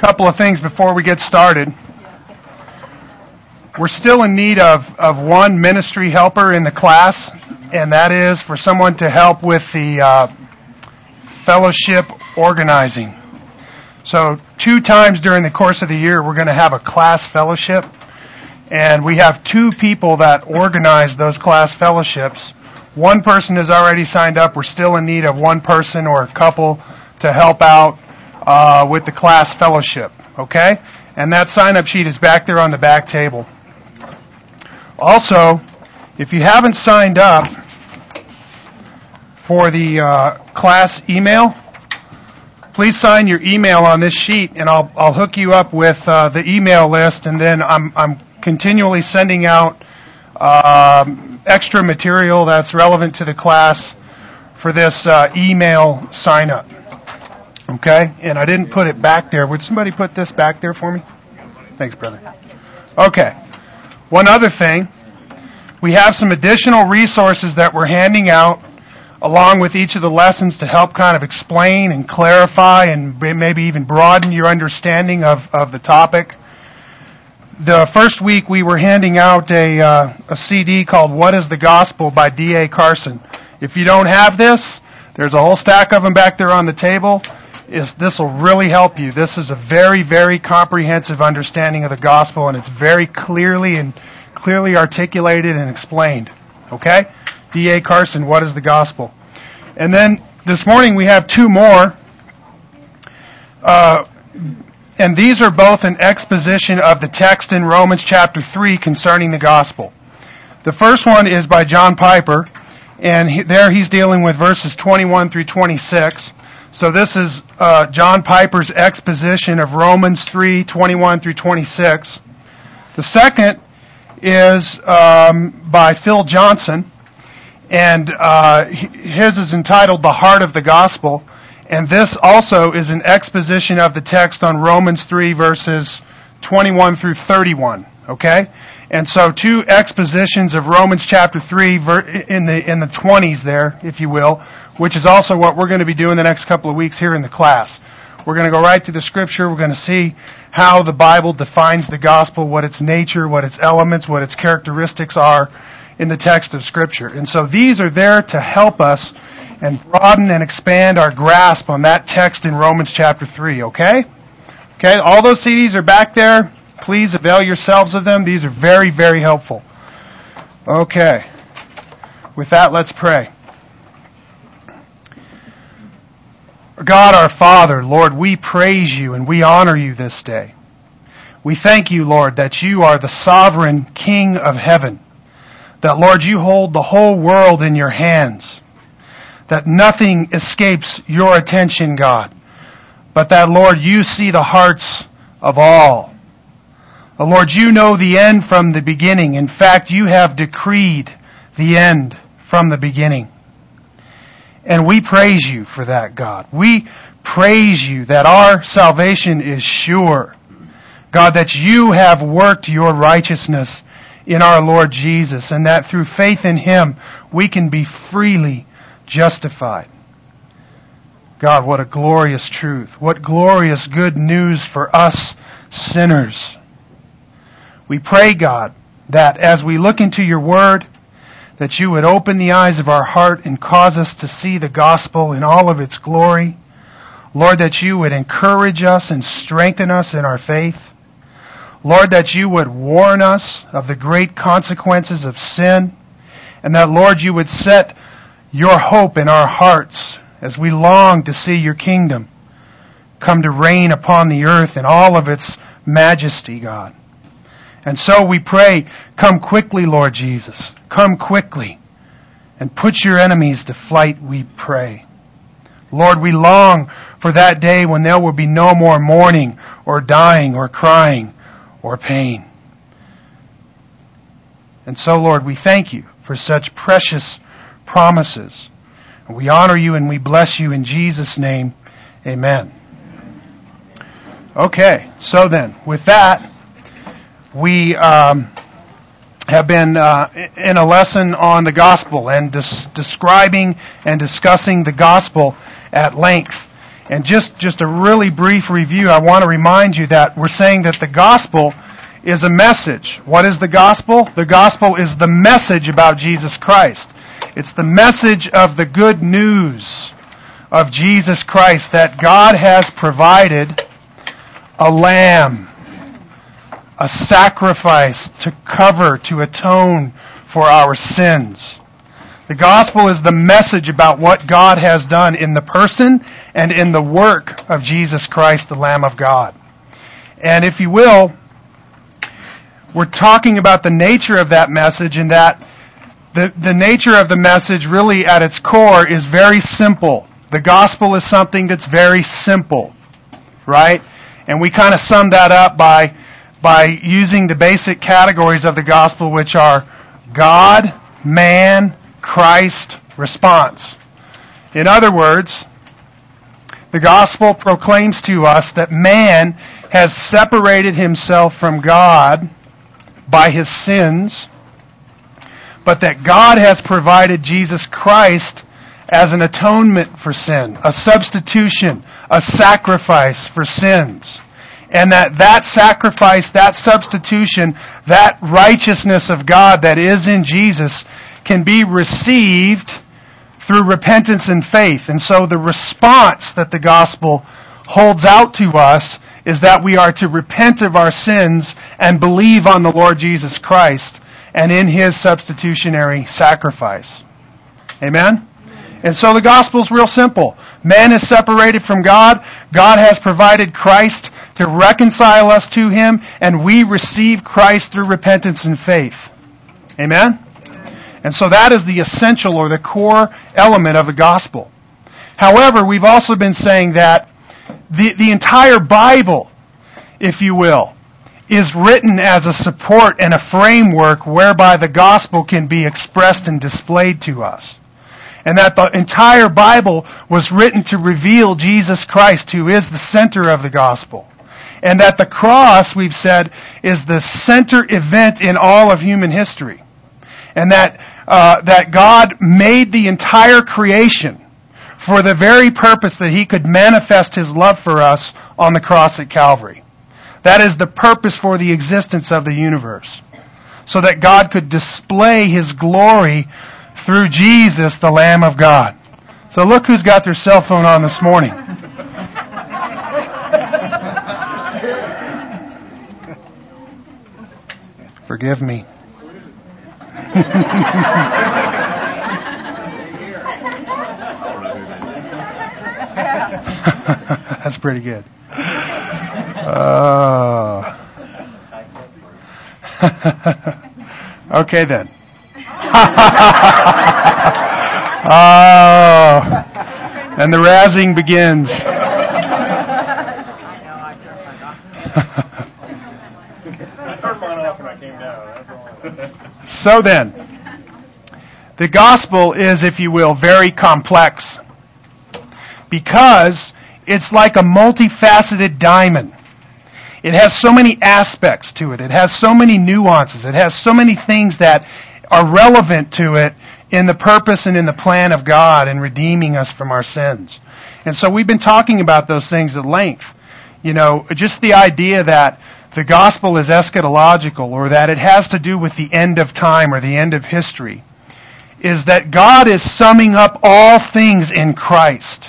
couple of things before we get started. We're still in need of, of one ministry helper in the class, and that is for someone to help with the uh, fellowship organizing. So, two times during the course of the year, we're going to have a class fellowship, and we have two people that organize those class fellowships. One person has already signed up. We're still in need of one person or a couple to help out uh, with the class fellowship. Okay? And that sign up sheet is back there on the back table. Also, if you haven't signed up for the uh, class email, please sign your email on this sheet, and I'll I'll hook you up with uh, the email list, and then I'm I'm continually sending out um, extra material that's relevant to the class for this uh, email sign up. Okay, and I didn't put it back there. Would somebody put this back there for me? Thanks, brother. Okay. One other thing, we have some additional resources that we're handing out along with each of the lessons to help kind of explain and clarify and maybe even broaden your understanding of, of the topic. The first week we were handing out a, uh, a CD called What is the Gospel by D.A. Carson. If you don't have this, there's a whole stack of them back there on the table. Is, this will really help you. This is a very, very comprehensive understanding of the gospel, and it's very clearly and clearly articulated and explained. Okay? D.A. Carson, What is the Gospel? And then this morning we have two more. Uh, and these are both an exposition of the text in Romans chapter 3 concerning the gospel. The first one is by John Piper, and he, there he's dealing with verses 21 through 26. So this is uh, John Piper's exposition of Romans 3, 21 through 26. The second is um, by Phil Johnson, and uh, his is entitled "The Heart of the Gospel," and this also is an exposition of the text on Romans three verses twenty-one through thirty-one. Okay, and so two expositions of Romans chapter three in the in the twenties there, if you will, which is also what we're going to be doing the next couple of weeks here in the class. We're going to go right to the scripture. We're going to see how the Bible defines the gospel, what its nature, what its elements, what its characteristics are in the text of Scripture. And so these are there to help us and broaden and expand our grasp on that text in Romans chapter 3, okay? Okay, all those CDs are back there. Please avail yourselves of them. These are very, very helpful. Okay. With that, let's pray. God our Father, Lord, we praise you and we honor you this day. We thank you, Lord, that you are the sovereign King of heaven that, Lord, you hold the whole world in your hands. That nothing escapes your attention, God. But that, Lord, you see the hearts of all. Lord, you know the end from the beginning. In fact, you have decreed the end from the beginning. And we praise you for that, God. We praise you that our salvation is sure. God, that you have worked your righteousness in our Lord Jesus, and that through faith in Him we can be freely justified. God, what a glorious truth. What glorious good news for us sinners. We pray, God, that as we look into your word, that you would open the eyes of our heart and cause us to see the gospel in all of its glory. Lord, that you would encourage us and strengthen us in our faith. Lord, that you would warn us of the great consequences of sin, and that, Lord, you would set your hope in our hearts as we long to see your kingdom come to reign upon the earth in all of its majesty, God. And so we pray, come quickly, Lord Jesus. Come quickly and put your enemies to flight, we pray. Lord, we long for that day when there will be no more mourning or dying or crying or pain. And so, Lord, we thank you for such precious promises. We honor you and we bless you in Jesus' name. Amen. Okay, so then, with that, we um, have been uh, in a lesson on the gospel and des- describing and discussing the gospel at length. And just, just a really brief review, I want to remind you that we're saying that the gospel is a message. What is the gospel? The gospel is the message about Jesus Christ. It's the message of the good news of Jesus Christ that God has provided a lamb, a sacrifice to cover, to atone for our sins. The gospel is the message about what God has done in the person and in the work of Jesus Christ, the Lamb of God. And if you will, we're talking about the nature of that message and that the, the nature of the message really at its core is very simple. The gospel is something that's very simple, right? And we kind of sum that up by, by using the basic categories of the gospel, which are God, man, Christ, response. In other words, the gospel proclaims to us that man has separated himself from God by his sins, but that God has provided Jesus Christ as an atonement for sin, a substitution, a sacrifice for sins. And that that sacrifice, that substitution, that righteousness of God that is in Jesus can be received through repentance and faith. And so the response that the gospel holds out to us is that we are to repent of our sins and believe on the Lord Jesus Christ and in his substitutionary sacrifice. Amen? And so the gospel is real simple. Man is separated from God. God has provided Christ to reconcile us to him, and we receive Christ through repentance and faith. Amen? And so that is the essential or the core element of the gospel. However, we've also been saying that the, the entire Bible, if you will, is written as a support and a framework whereby the gospel can be expressed and displayed to us. And that the entire Bible was written to reveal Jesus Christ, who is the center of the gospel. And that the cross, we've said, is the center event in all of human history. And that, uh, that God made the entire creation for the very purpose that he could manifest his love for us on the cross at Calvary. That is the purpose for the existence of the universe. So that God could display his glory through Jesus, the Lamb of God. So look who's got their cell phone on this morning. Forgive me. That's pretty good. Uh, okay then. oh, and the razzing begins. So then, the gospel is, if you will, very complex because it's like a multifaceted diamond. It has so many aspects to it. It has so many nuances. It has so many things that are relevant to it in the purpose and in the plan of God in redeeming us from our sins. And so we've been talking about those things at length. You know, just the idea that the gospel is eschatological or that it has to do with the end of time or the end of history is that God is summing up all things in Christ.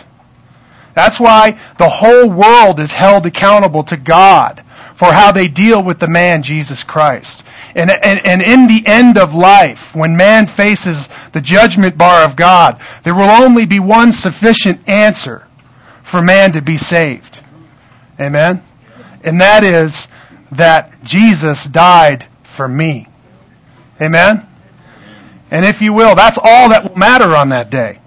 That's why the whole world is held accountable to God for how they deal with the man Jesus Christ. And, and, and in the end of life, when man faces the judgment bar of God, there will only be one sufficient answer for man to be saved. Amen? And that is that Jesus died for me. Amen? And if you will, that's all that will matter on that day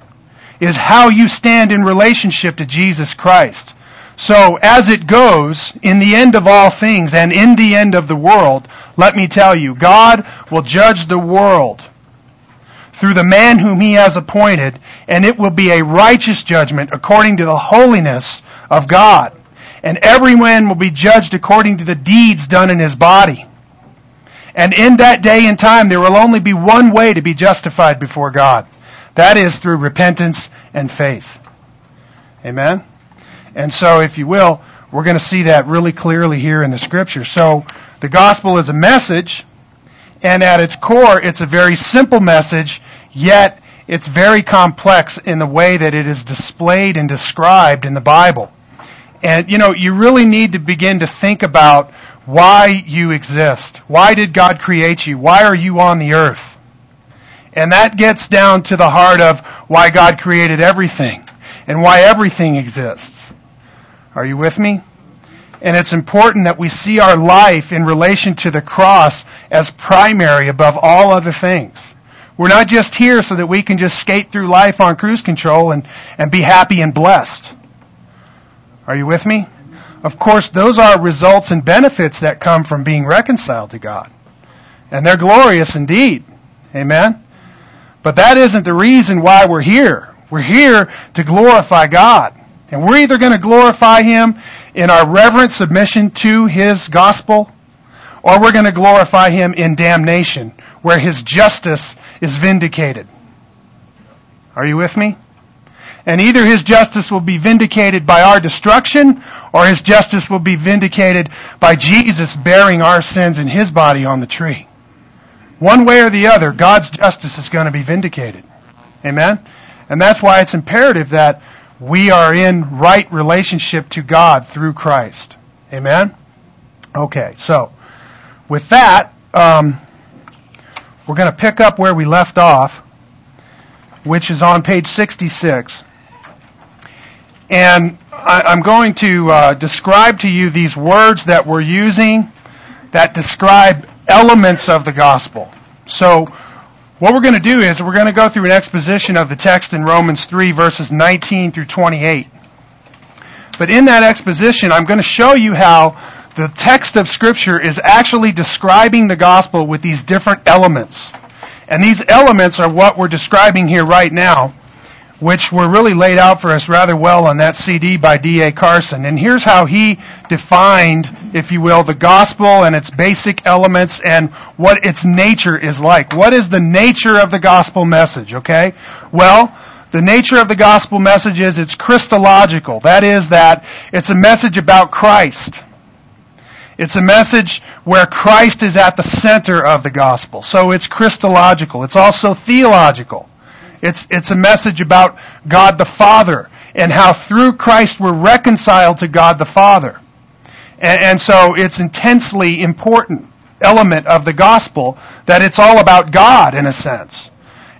is how you stand in relationship to Jesus Christ. So as it goes, in the end of all things and in the end of the world, let me tell you, God will judge the world through the man whom he has appointed, and it will be a righteous judgment according to the holiness of God. And every man will be judged according to the deeds done in his body. And in that day and time, there will only be one way to be justified before God. That is through repentance and faith. Amen? And so, if you will, we're going to see that really clearly here in the scripture. So, the gospel is a message, and at its core, it's a very simple message, yet it's very complex in the way that it is displayed and described in the Bible. And, you know, you really need to begin to think about why you exist. Why did God create you? Why are you on the earth? And that gets down to the heart of why God created everything and why everything exists. Are you with me? And it's important that we see our life in relation to the cross as primary above all other things. We're not just here so that we can just skate through life on cruise control and, and be happy and blessed. Are you with me? Of course, those are results and benefits that come from being reconciled to God. And they're glorious indeed. Amen? But that isn't the reason why we're here. We're here to glorify God. And we're either going to glorify Him in our reverent submission to His gospel, or we're going to glorify Him in damnation, where His justice is vindicated. Are you with me? And either his justice will be vindicated by our destruction, or his justice will be vindicated by Jesus bearing our sins in his body on the tree. One way or the other, God's justice is going to be vindicated. Amen? And that's why it's imperative that we are in right relationship to God through Christ. Amen? Okay, so with that, um, we're going to pick up where we left off, which is on page 66. And I, am going to uh, describe to you these words that we're using that describe elements of the gospel. So, what we're going to do is we're going to go through an exposition of the text in Romans 3, verses 19 through 28. But in that exposition, I'm going to show you how the text of Scripture is actually describing the gospel with these different elements. And these elements are what we're describing here right now which were really laid out for us rather well on that CD by D.A. Carson. And here's how he defined, if you will, the gospel and its basic elements and what its nature is like. What is the nature of the gospel message, okay? Well, the nature of the gospel message is it's Christological. That is that it's a message about Christ. It's a message where Christ is at the center of the gospel. So it's Christological. It's also theological. It's, it's a message about God the Father and how through Christ we're reconciled to God the Father. And, and so it's intensely important element of the gospel that it's all about God in a sense.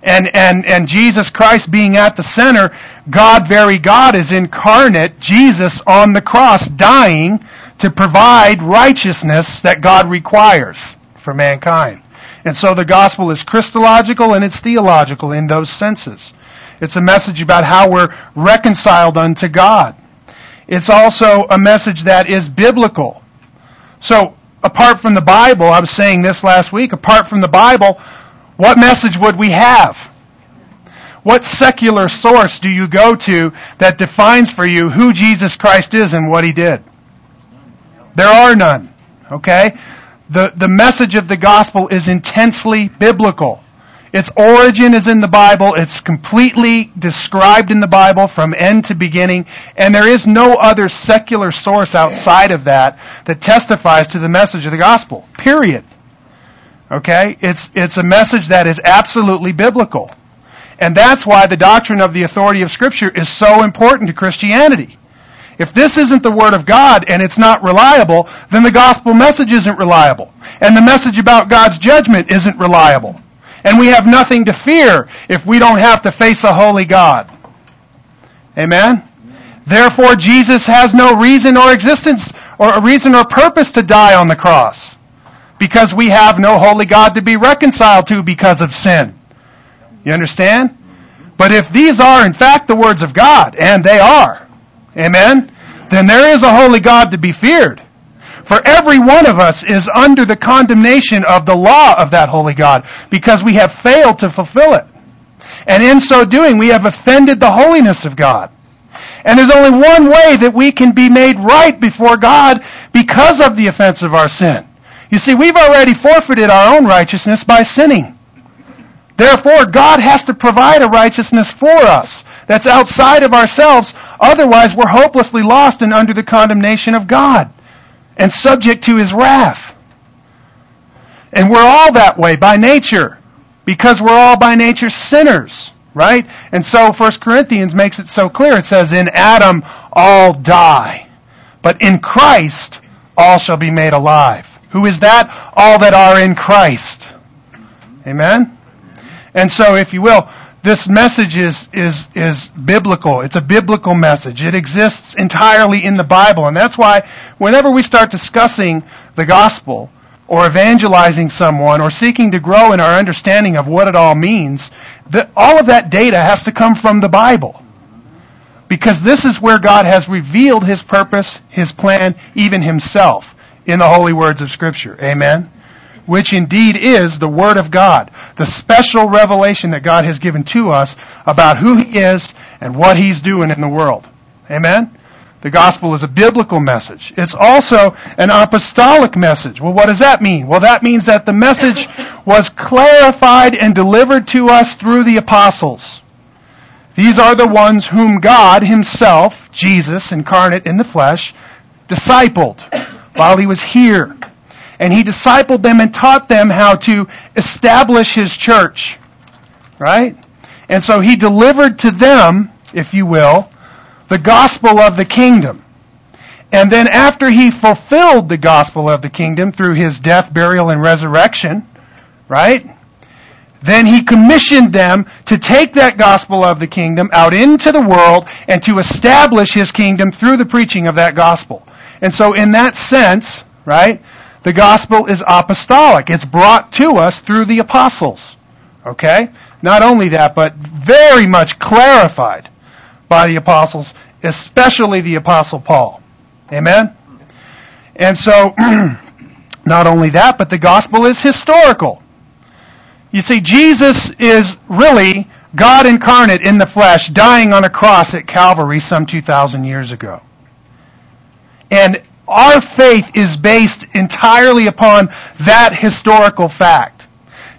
And, and, and Jesus Christ being at the center, God, very God, is incarnate, Jesus on the cross, dying to provide righteousness that God requires for mankind. And so the gospel is Christological and it's theological in those senses. It's a message about how we're reconciled unto God. It's also a message that is biblical. So, apart from the Bible, I was saying this last week, apart from the Bible, what message would we have? What secular source do you go to that defines for you who Jesus Christ is and what he did? There are none. Okay? The, the message of the gospel is intensely biblical. Its origin is in the Bible. It's completely described in the Bible from end to beginning. And there is no other secular source outside of that that testifies to the message of the gospel. Period. Okay? It's, it's a message that is absolutely biblical. And that's why the doctrine of the authority of Scripture is so important to Christianity. If this isn't the Word of God and it's not reliable, then the gospel message isn't reliable. And the message about God's judgment isn't reliable. And we have nothing to fear if we don't have to face a holy God. Amen? Therefore, Jesus has no reason or existence or a reason or purpose to die on the cross. Because we have no holy God to be reconciled to because of sin. You understand? But if these are in fact the words of God, and they are, Amen? Then there is a holy God to be feared. For every one of us is under the condemnation of the law of that holy God because we have failed to fulfill it. And in so doing, we have offended the holiness of God. And there's only one way that we can be made right before God because of the offense of our sin. You see, we've already forfeited our own righteousness by sinning. Therefore, God has to provide a righteousness for us that's outside of ourselves Otherwise, we're hopelessly lost and under the condemnation of God and subject to his wrath. And we're all that way by nature because we're all by nature sinners, right? And so 1 Corinthians makes it so clear. It says, in Adam all die, but in Christ all shall be made alive. Who is that? All that are in Christ. Amen? And so, if you will, this message is, is, is biblical. It's a biblical message. It exists entirely in the Bible. And that's why whenever we start discussing the gospel or evangelizing someone or seeking to grow in our understanding of what it all means, that all of that data has to come from the Bible. Because this is where God has revealed His purpose, His plan, even Himself in the holy words of Scripture. Amen? Which indeed is the Word of God, the special revelation that God has given to us about who He is and what He's doing in the world. Amen? The gospel is a biblical message. It's also an apostolic message. Well, what does that mean? Well, that means that the message was clarified and delivered to us through the apostles. These are the ones whom God Himself, Jesus incarnate in the flesh, discipled while He was here and he discipled them and taught them how to establish his church. Right? And so he delivered to them, if you will, the gospel of the kingdom. And then after he fulfilled the gospel of the kingdom through his death, burial, and resurrection, right? Then he commissioned them to take that gospel of the kingdom out into the world and to establish his kingdom through the preaching of that gospel. And so in that sense, right, the gospel is apostolic. It's brought to us through the apostles. Okay? Not only that, but very much clarified by the apostles, especially the apostle Paul. Amen? And so, not only that, but the gospel is historical. You see, Jesus is really God incarnate in the flesh, dying on a cross at Calvary some 2,000 years ago. And our faith is based entirely upon that historical fact.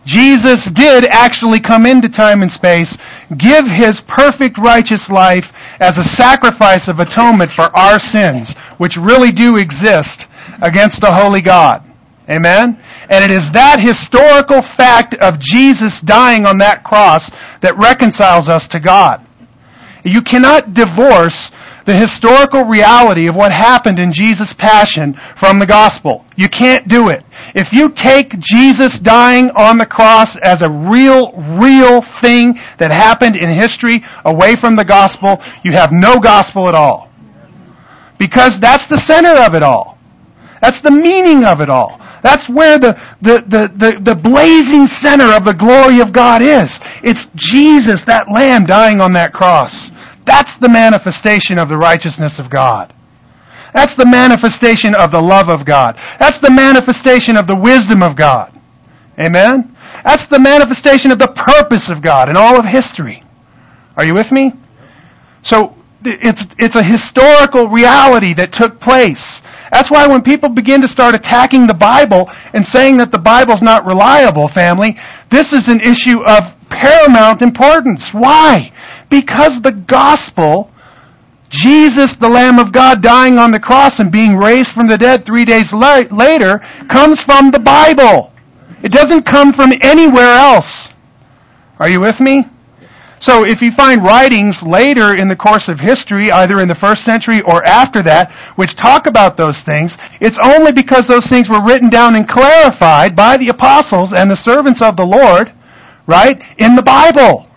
Jesus did actually come into time and space, give his perfect righteous life as a sacrifice of atonement for our sins, which really do exist against the holy God. Amen? And it is that historical fact of Jesus dying on that cross that reconciles us to God. You cannot divorce the historical reality of what happened in Jesus' passion from the gospel. You can't do it. If you take Jesus dying on the cross as a real, real thing that happened in history away from the gospel, you have no gospel at all. Because that's the center of it all. That's the meaning of it all. That's where the, the, the, the, the blazing center of the glory of God is. It's Jesus, that Lamb dying on that cross. That's the manifestation of the righteousness of God. That's the manifestation of the love of God. That's the manifestation of the wisdom of God. Amen? That's the manifestation of the purpose of God in all of history. Are you with me? So it's, it's a historical reality that took place. That's why when people begin to start attacking the Bible and saying that the Bible's not reliable, family, this is an issue of paramount importance. Why? Because the gospel, Jesus, the Lamb of God, dying on the cross and being raised from the dead three days later, comes from the Bible. It doesn't come from anywhere else. Are you with me? So if you find writings later in the course of history, either in the first century or after that, which talk about those things, it's only because those things were written down and clarified by the apostles and the servants of the Lord, right, in the Bible.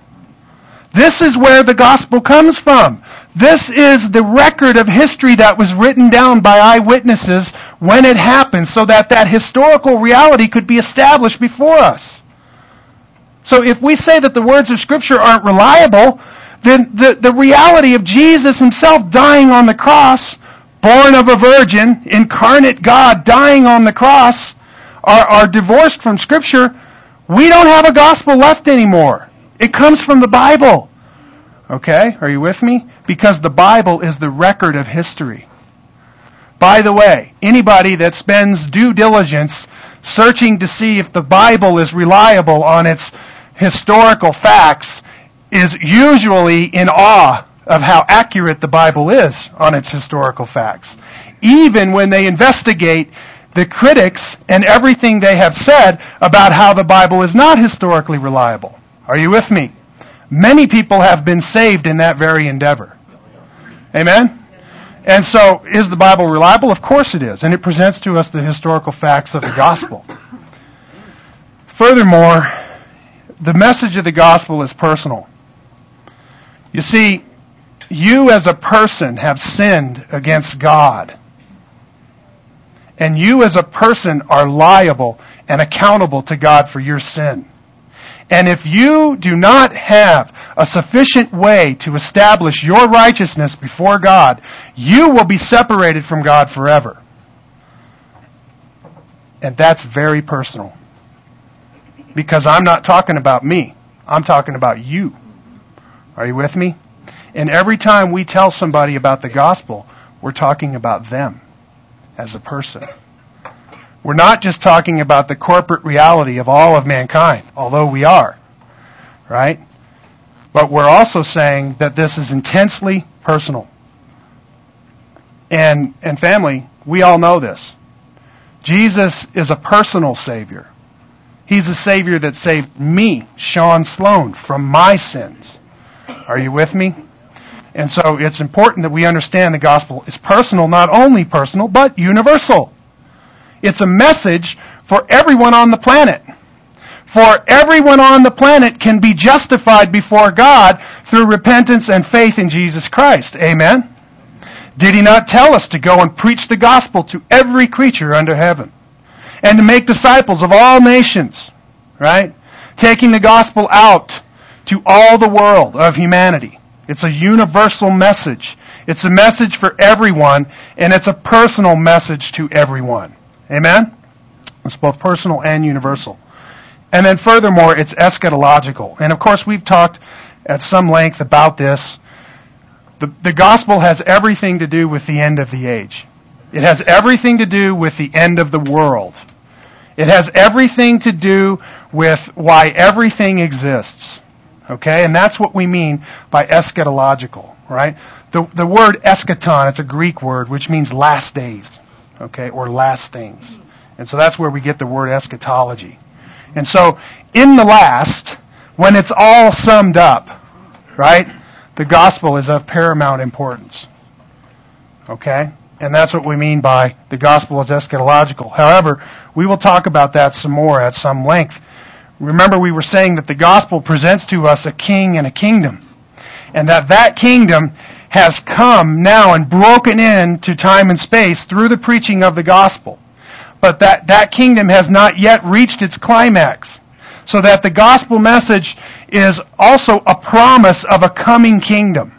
This is where the gospel comes from. This is the record of history that was written down by eyewitnesses when it happened so that that historical reality could be established before us. So if we say that the words of Scripture aren't reliable, then the, the reality of Jesus himself dying on the cross, born of a virgin, incarnate God dying on the cross, are, are divorced from Scripture, we don't have a gospel left anymore. It comes from the Bible. Okay? Are you with me? Because the Bible is the record of history. By the way, anybody that spends due diligence searching to see if the Bible is reliable on its historical facts is usually in awe of how accurate the Bible is on its historical facts. Even when they investigate the critics and everything they have said about how the Bible is not historically reliable. Are you with me? Many people have been saved in that very endeavor. Amen? And so, is the Bible reliable? Of course it is. And it presents to us the historical facts of the gospel. Furthermore, the message of the gospel is personal. You see, you as a person have sinned against God. And you as a person are liable and accountable to God for your sin. And if you do not have a sufficient way to establish your righteousness before God, you will be separated from God forever. And that's very personal. Because I'm not talking about me. I'm talking about you. Are you with me? And every time we tell somebody about the gospel, we're talking about them as a person. We're not just talking about the corporate reality of all of mankind, although we are, right? But we're also saying that this is intensely personal. And, and family, we all know this. Jesus is a personal Savior. He's a Savior that saved me, Shaan Sloan, from my sins. Are you with me? And so it's important that we understand the gospel is personal, not only personal, but universal. It's a message for everyone on the planet. For everyone on the planet can be justified before God through repentance and faith in Jesus Christ. Amen? Did he not tell us to go and preach the gospel to every creature under heaven? And to make disciples of all nations, right? Taking the gospel out to all the world of humanity. It's a universal message. It's a message for everyone, and it's a personal message to everyone. Amen? It's both personal and universal. And then furthermore, it's eschatological. And of course, we've talked at some length about this. The, the gospel has everything to do with the end of the age. It has everything to do with the end of the world. It has everything to do with why everything exists. Okay? And that's what we mean by eschatological, right? The, the word eschaton, it's a Greek word which means last days okay, or last things. And so that's where we get the word eschatology. And so in the last, when it's all summed up, right, the gospel is of paramount importance. Okay? And that's what we mean by the gospel is eschatological. However, we will talk about that some more at some length. Remember we were saying that the gospel presents to us a king and a kingdom. And that that kingdom has come now and broken into time and space through the preaching of the gospel. But that, that kingdom has not yet reached its climax. So that the gospel message is also a promise of a coming kingdom.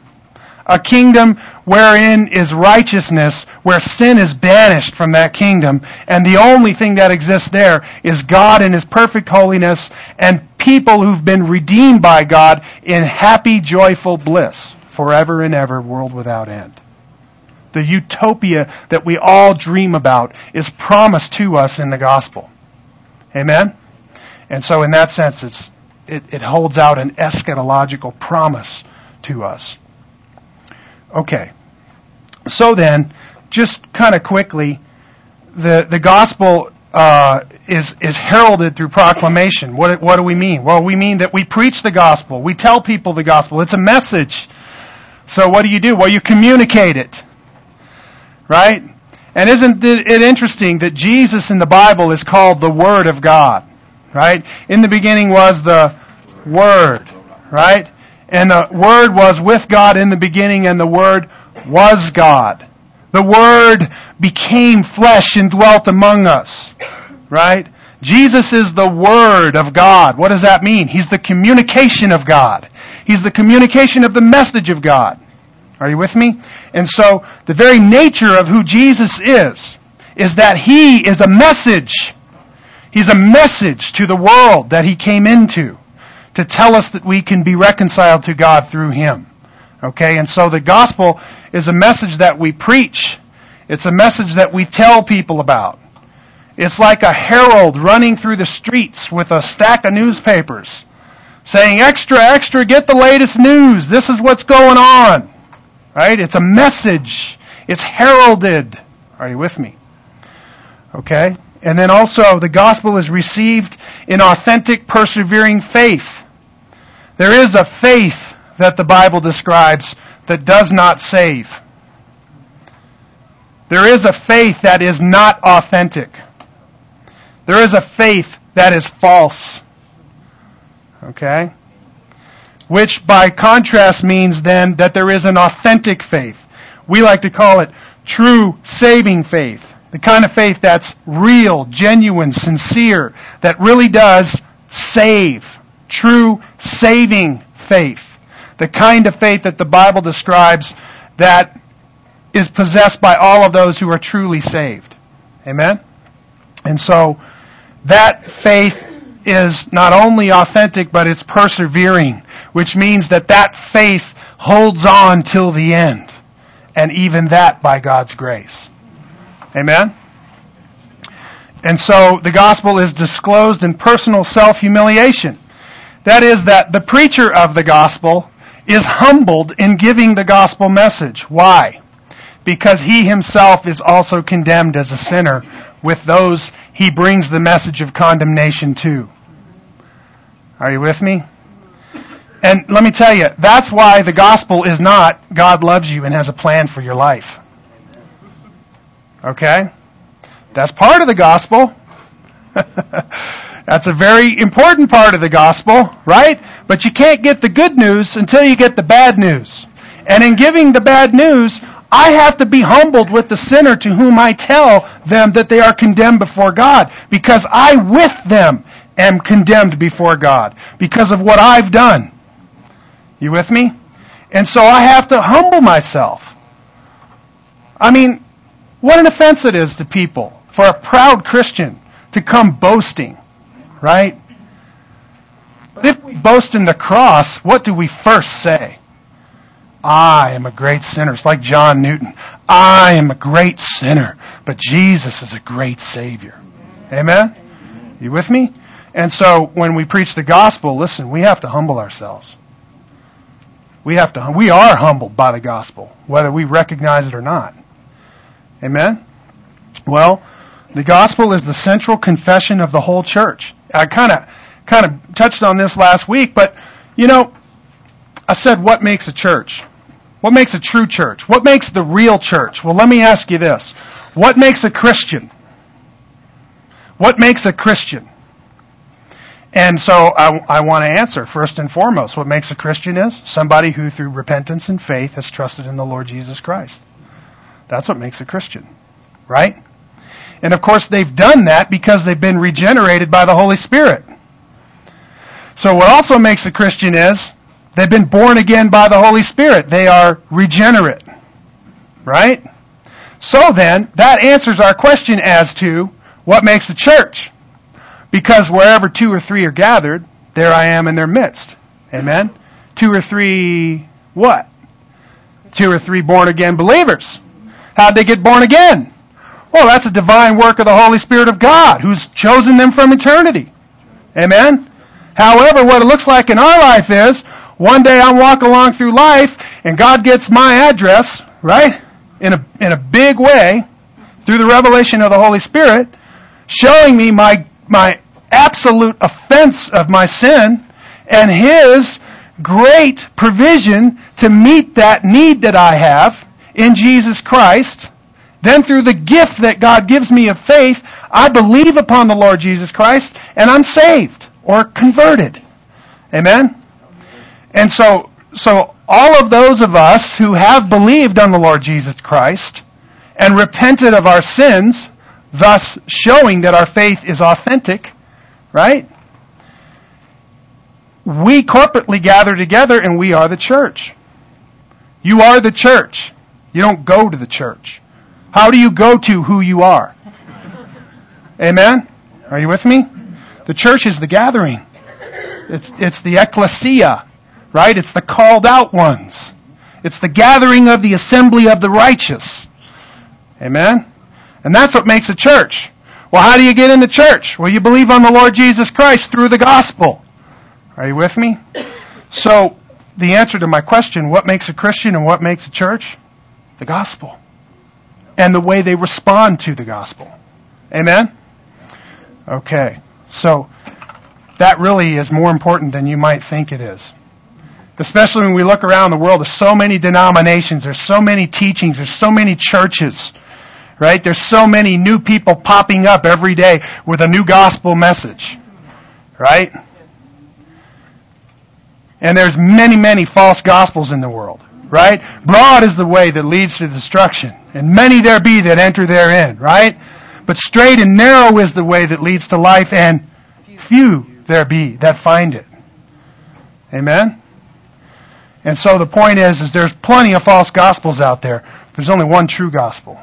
A kingdom wherein is righteousness, where sin is banished from that kingdom, and the only thing that exists there is God in His perfect holiness and people who've been redeemed by God in happy, joyful bliss forever and ever, world without end. The utopia that we all dream about is promised to us in the gospel. Amen? And so in that sense, it's, it, it holds out an eschatological promise to us. Okay. So then, just kind of quickly, the, the gospel uh, is is heralded through proclamation. What what do we mean? Well, we mean that we preach the gospel. We tell people the gospel. It's a message so what do you do? Well, you communicate it. Right? And isn't it interesting that Jesus in the Bible is called the Word of God? Right? In the beginning was the Word. Right? And the Word was with God in the beginning and the Word was God. The Word became flesh and dwelt among us. Right? Jesus is the Word of God. What does that mean? He's the communication of God. He's the communication of the message of God. Are you with me? And so, the very nature of who Jesus is, is that He is a message. He's a message to the world that He came into to tell us that we can be reconciled to God through Him. Okay? And so the gospel is a message that we preach. It's a message that we tell people about. It's like a herald running through the streets with a stack of newspapers saying, extra, extra, get the latest news. This is what's going on. Right? It's a message. It's heralded. Are you with me? Okay? And then also, the gospel is received in authentic, persevering faith. There is a faith that the Bible describes that does not save. There is a faith that is not authentic. There is a faith that is false. Okay? Which by contrast means then that there is an authentic faith. We like to call it true saving faith. The kind of faith that's real, genuine, sincere, that really does save. True saving faith. The kind of faith that the Bible describes that is possessed by all of those who are truly saved. Amen? And so, that faith is not only authentic, but it's persevering, which means that that faith holds on till the end. And even that by God's grace. Amen? And so the gospel is disclosed in personal self-humiliation. That is that the preacher of the gospel is humbled in giving the gospel message. Why? Because he himself is also condemned as a sinner with those he brings the message of condemnation too. Are you with me? And let me tell you, that's why the gospel is not God loves you and has a plan for your life. Okay? That's part of the gospel. That's a very important part of the gospel, right? But you can't get the good news until you get the bad news. And in giving the bad news, I have to be humbled with the sinner to whom I tell them that they are condemned before God. Because I with them am condemned before God. Because of what I've done. You with me? And so I have to humble myself. I mean, what an offense it is to people for a proud Christian to come boasting, right? But if we boast in the cross, what do we first say? I am a great sinner. It's like John Newton. I am a great sinner, but Jesus is a great Savior. Amen? You with me? And so when we preach the gospel, listen, we have to humble ourselves. We have to, we are humbled by the gospel, whether we recognize it or not. Amen? Well, the gospel is the central confession of the whole church. I kind of kind of touched on this last week, but you know, I said what makes a church? What makes a true church? What makes the real church? Well, let me ask you this. What makes a Christian? What makes a Christian? And so I, I want to answer first and foremost. What makes a Christian is somebody who through repentance and faith has trusted in the Lord Jesus Christ. That's what makes a Christian. Right? And of course, they've done that because they've been regenerated by the Holy Spirit. So what also makes a Christian is they've been born again by the Holy Spirit. They are regenerate. Right? So then, that answers our question as to what makes a church. Because wherever two or three are gathered, there I am in their midst. Amen? Two or three what? Two or three born again believers. How'd they get born again? Well, that's a divine work of the Holy Spirit of God who's chosen them from eternity. Amen? However, what it looks like in our life is one day I'm walking along through life and God gets my address, right? In a, in a big way through the revelation of the Holy Spirit, showing me my, my absolute offense of my sin and His great provision to meet that need that I have in Jesus Christ then through the gift that God gives me of faith, I believe upon the Lord Jesus Christ and I'm saved or converted. Amen? And so, so all of those of us who have believed on the Lord Jesus Christ and repented of our sins, thus showing that our faith is authentic, right? We corporately gather together and we are the church. You are the church. You don't go to the church. How do you go to who you are? Amen? Are you with me? The church is the gathering. It's, it's the ecclesia, right? It's the called out ones. It's the gathering of the assembly of the righteous. Amen? And that's what makes a church. Well, how do you get into church? Well, you believe on the Lord Jesus Christ through the gospel. Are you with me? So, the answer to my question, what makes a Christian and what makes a church? The gospel. And the way they respond to the gospel. Amen? Okay. So, that really is more important than you might think it is. Especially when we look around the world, there's so many denominations, there's so many teachings, there's so many churches, right? There's so many new people popping up every day with a new gospel message, right? And there's many, many false gospels in the world, right? Broad is the way that leads to destruction, and many there be that enter therein, right? But straight and narrow is the way that leads to life, and few there be that find it. Amen? And so the point is, is there's plenty of false gospels out there. There's only one true gospel,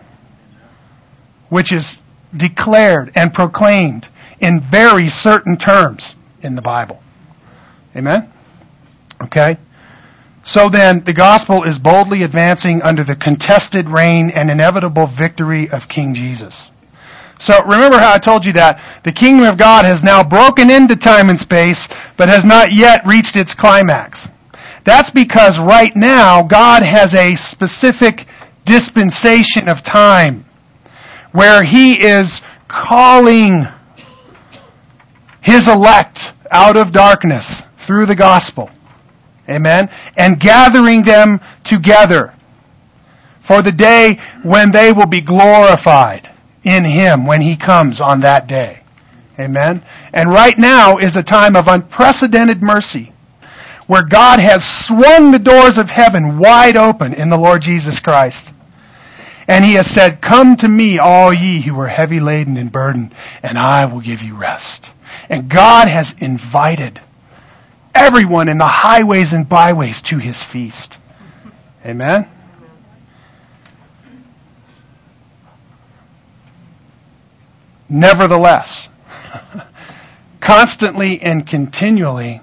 which is declared and proclaimed in very certain terms in the Bible. Amen? Okay? So then, the gospel is boldly advancing under the contested reign and inevitable victory of King Jesus. So remember how I told you that the kingdom of God has now broken into time and space, but has not yet reached its climax. That's because right now God has a specific dispensation of time where He is calling His elect out of darkness through the gospel. Amen. And gathering them together for the day when they will be glorified in Him when He comes on that day. Amen. And right now is a time of unprecedented mercy where God has swung the doors of heaven wide open in the Lord Jesus Christ. And He has said, Come to me, all ye who are heavy laden and burdened, and I will give you rest. And God has invited everyone in the highways and byways to His feast. Amen. Nevertheless, constantly and continually,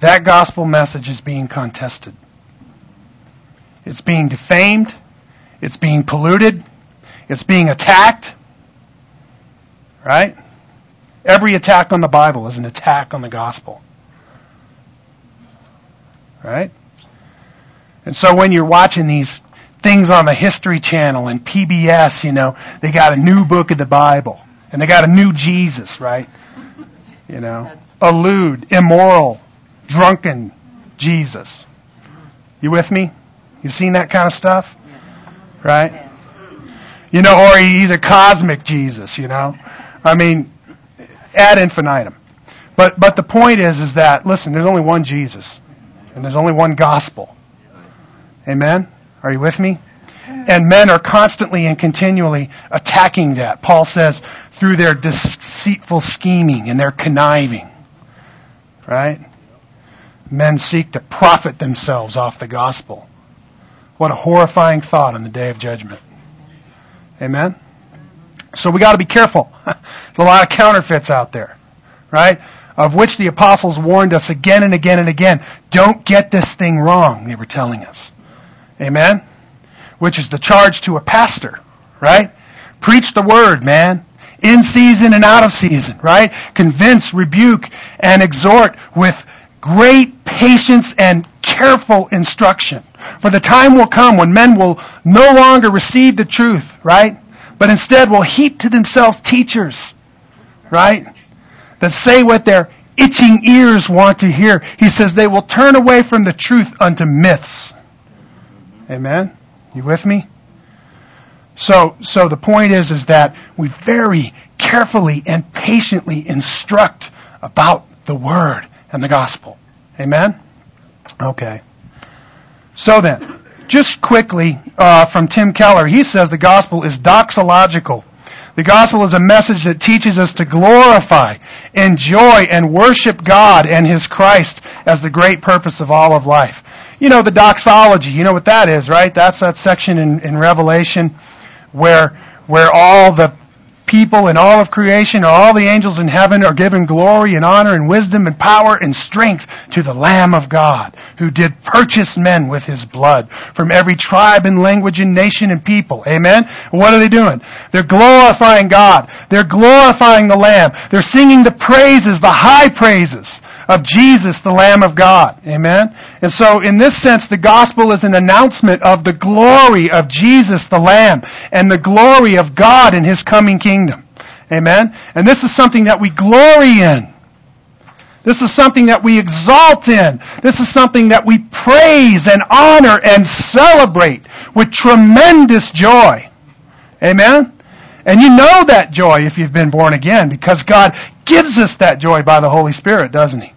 that gospel message is being contested. It's being defamed. It's being polluted. It's being attacked. Right? Every attack on the Bible is an attack on the gospel. Right? And so when you're watching these things on the History Channel and PBS, you know, they got a new book of the Bible. And they got a new Jesus, right? You know, a lewd, immoral, drunken Jesus. You with me? You've seen that kind of stuff? Right? You know, or he's a cosmic Jesus, you know? I mean, ad infinitum. But, but the point is, is that, listen, there's only one Jesus. And there's only one gospel. Amen? Are you with me? And men are constantly and continually attacking that. Paul says, through their deceitful scheming and their conniving. Right? Men seek to profit themselves off the gospel. What a horrifying thought on the day of judgment. Amen? So we got to be careful. There's a lot of counterfeits out there, right? Of which the apostles warned us again and again and again. Don't get this thing wrong, they were telling us. Amen? Which is the charge to a pastor, right? Preach the word, man in season and out of season, right? Convince, rebuke, and exhort with great patience and careful instruction. For the time will come when men will no longer receive the truth, right? But instead will heap to themselves teachers, right? That say what their itching ears want to hear. He says they will turn away from the truth unto myths. Amen? You with me? So, so the point is, is that we very carefully and patiently instruct about the Word and the Gospel. Amen? Okay. So then, just quickly uh, from Tim Keller, he says the Gospel is doxological. The Gospel is a message that teaches us to glorify, enjoy, and worship God and His Christ as the great purpose of all of life. You know, the doxology, you know what that is, right? That's that section in, in Revelation where, where all the people and all of creation, or all the angels in heaven are given glory and honor and wisdom and power and strength to the Lamb of God, who did purchase men with his blood from every tribe and language and nation and people. Amen? What are they doing? They're glorifying God. They're glorifying the Lamb. They're singing the praises, the high praises of Jesus, the Lamb of God. Amen? And so in this sense, the gospel is an announcement of the glory of Jesus, the Lamb, and the glory of God in His coming kingdom. Amen? And this is something that we glory in. This is something that we exalt in. This is something that we praise and honor and celebrate with tremendous joy. Amen? And you know that joy if you've been born again because God gives us that joy by the Holy Spirit, doesn't He?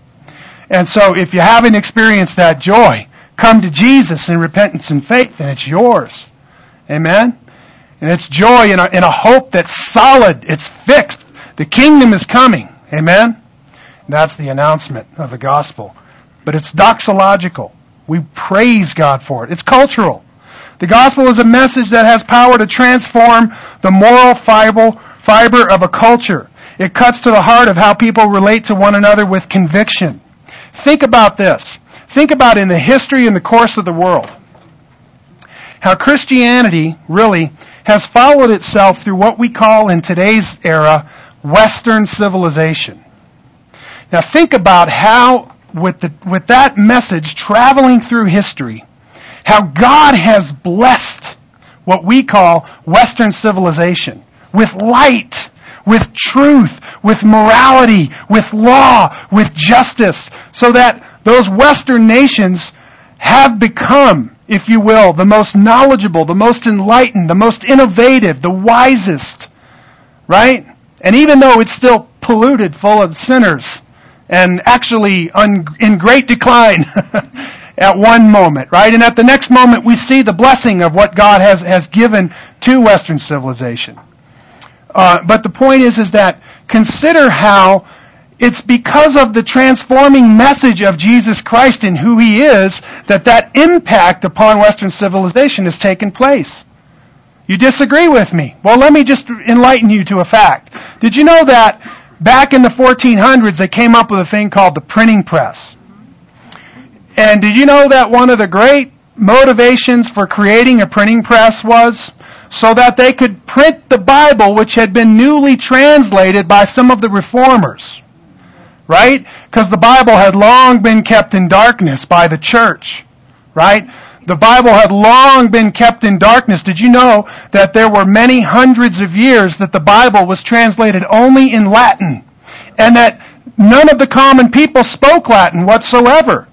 And so if you haven't experienced that joy, come to Jesus in repentance and faith and it's yours. Amen? And it's joy in a, in a hope that's solid. It's fixed. The kingdom is coming. Amen? That's the announcement of the gospel. But it's doxological. We praise God for it. It's cultural. The gospel is a message that has power to transform the moral fiber of a culture. It cuts to the heart of how people relate to one another with conviction. Think about this. Think about in the history and the course of the world. How Christianity really has followed itself through what we call in today's era Western civilization. Now think about how, with, the, with that message traveling through history, how God has blessed what we call Western civilization with light, with truth, with morality, with law, with justice, so that those Western nations have become, if you will, the most knowledgeable, the most enlightened, the most innovative, the wisest. Right? And even though it's still polluted, full of sinners, and actually un- in great decline at one moment, right? And at the next moment, we see the blessing of what God has, has given to Western civilization. Uh, but the point is, is that consider how it's because of the transforming message of Jesus Christ and who He is that that impact upon Western civilization has taken place. You disagree with me? Well, let me just enlighten you to a fact. Did you know that back in the 1400s, they came up with a thing called the printing press. And did you know that one of the great motivations for creating a printing press was so that they could print the Bible, which had been newly translated by some of the reformers? Right? Because the Bible had long been kept in darkness by the church. Right? The Bible had long been kept in darkness. Did you know that there were many hundreds of years that the Bible was translated only in Latin? And that none of the common people spoke Latin whatsoever.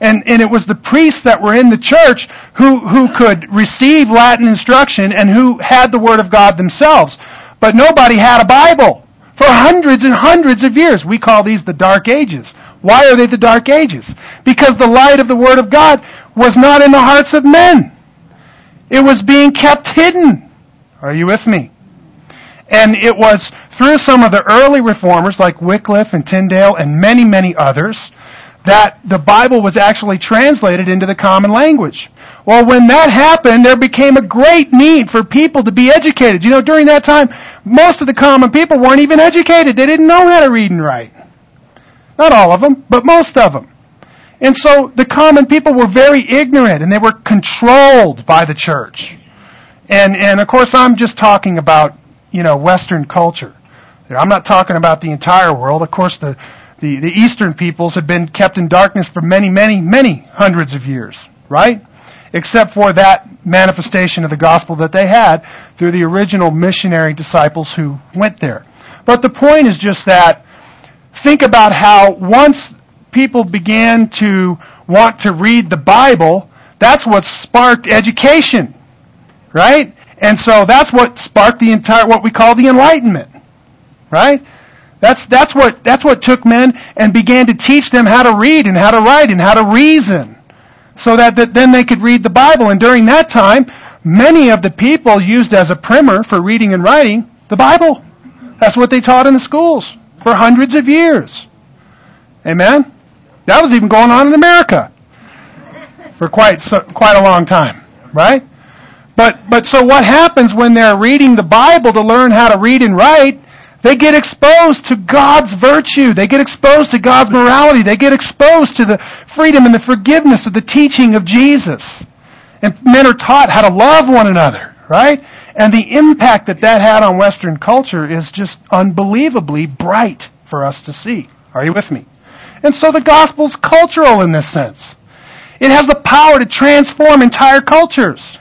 And, and it was the priests that were in the church who, who could receive Latin instruction and who had the Word of God themselves. But nobody had a Bible for hundreds and hundreds of years. We call these the Dark Ages. Why are they the Dark Ages? Because the light of the Word of God was not in the hearts of men. It was being kept hidden. Are you with me? And it was through some of the early reformers like Wycliffe and Tyndale and many, many others that the Bible was actually translated into the common language. Well, when that happened, there became a great need for people to be educated. You know, during that time, most of the common people weren't even educated. They didn't know how to read and write. Not all of them, but most of them. And so the common people were very ignorant and they were controlled by the church. And, and of course I'm just talking about, you know, Western culture. I'm not talking about the entire world. Of course the, the, the Eastern peoples have been kept in darkness for many, many, many hundreds of years, right? Except for that manifestation of the gospel that they had through the original missionary disciples who went there. But the point is just that think about how once people began to want to read the Bible, that's what sparked education. Right? And so that's what sparked the entire, what we call the Enlightenment. Right? That's, that's what, that's what took men and began to teach them how to read and how to write and how to reason. So that, that then they could read the Bible. And during that time, many of the people used as a primer for reading and writing the Bible. That's what they taught in the schools for hundreds of years. Amen? That was even going on in America for quite quite a long time, right? But but so what happens when they're reading the Bible to learn how to read and write? They get exposed to God's virtue. They get exposed to God's morality. They get exposed to the freedom and the forgiveness of the teaching of Jesus. And men are taught how to love one another, right? And the impact that that had on Western culture is just unbelievably bright for us to see. Are you with me? And so the gospel's cultural in this sense. It has the power to transform entire cultures.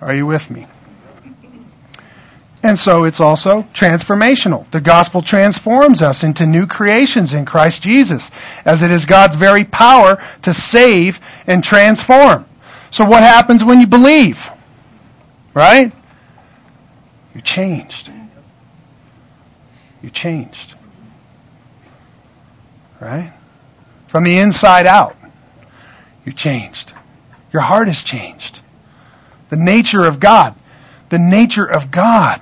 Are you with me? And so it's also transformational. The gospel transforms us into new creations in Christ Jesus, as it is God's very power to save and transform. So what happens when you believe? Right? You're changed. You're changed. Right? From the inside out, you're changed. Your heart is changed. The nature of God, the nature of God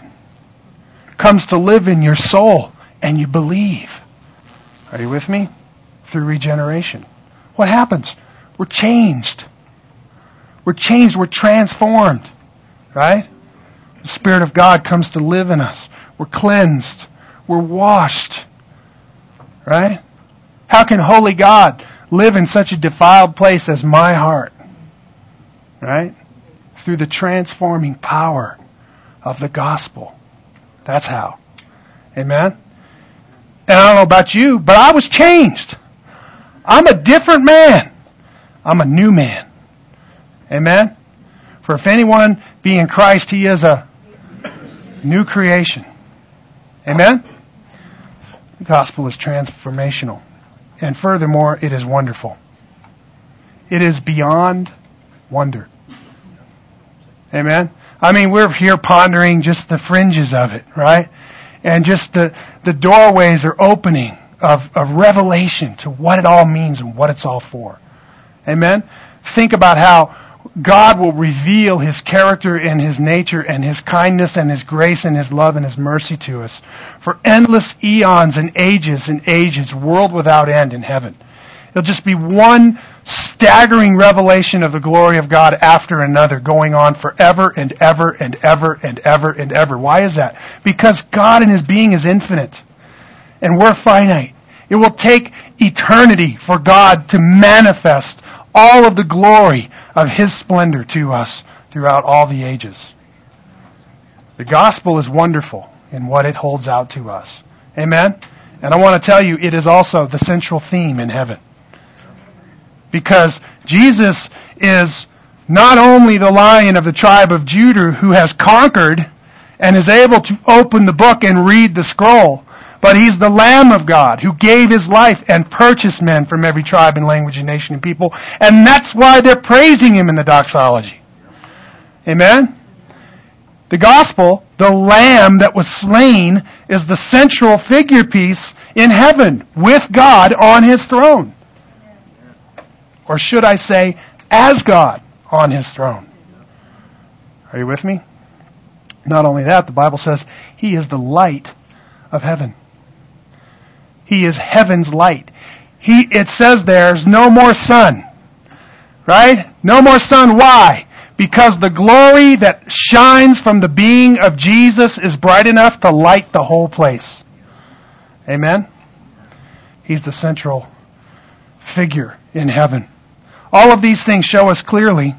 comes to live in your soul and you believe. Are you with me? Through regeneration. What happens? We're changed. We're changed. We're transformed. Right? The Spirit of God comes to live in us. We're cleansed. We're washed. Right? How can holy God live in such a defiled place as my heart? Right? Through the transforming power of the gospel. That's how. Amen? And I don't know about you, but I was changed. I'm a different man. I'm a new man. Amen? For if anyone be in Christ, he is a new creation. Amen? The gospel is transformational. And furthermore, it is wonderful. It is beyond wonder. Amen? I mean, we're here pondering just the fringes of it, right? And just the, the doorways are opening of, of revelation to what it all means and what it's all for. Amen? Think about how God will reveal His character and His nature and His kindness and His grace and His love and His mercy to us for endless eons and ages and ages, world without end in heaven. It'll just be one staggering revelation of the glory of God after another going on forever and ever and ever and ever and ever. Why is that? Because God in His being is infinite and we're finite. It will take eternity for God to manifest all of the glory of His splendor to us throughout all the ages. The gospel is wonderful in what it holds out to us. Amen? And I want to tell you, it is also the central theme in heaven. Because Jesus is not only the lion of the tribe of Judah who has conquered and is able to open the book and read the scroll, but he's the Lamb of God who gave his life and purchased men from every tribe and language and nation and people. And that's why they're praising him in the doxology. Amen? The gospel, the lamb that was slain, is the central figure piece in heaven with God on his throne. Or should I say, as God on his throne. Are you with me? Not only that, the Bible says he is the light of heaven. He is heaven's light. He, it says there's no more sun. Right? No more sun. Why? Because the glory that shines from the being of Jesus is bright enough to light the whole place. Amen? He's the central figure in heaven. All of these things show us clearly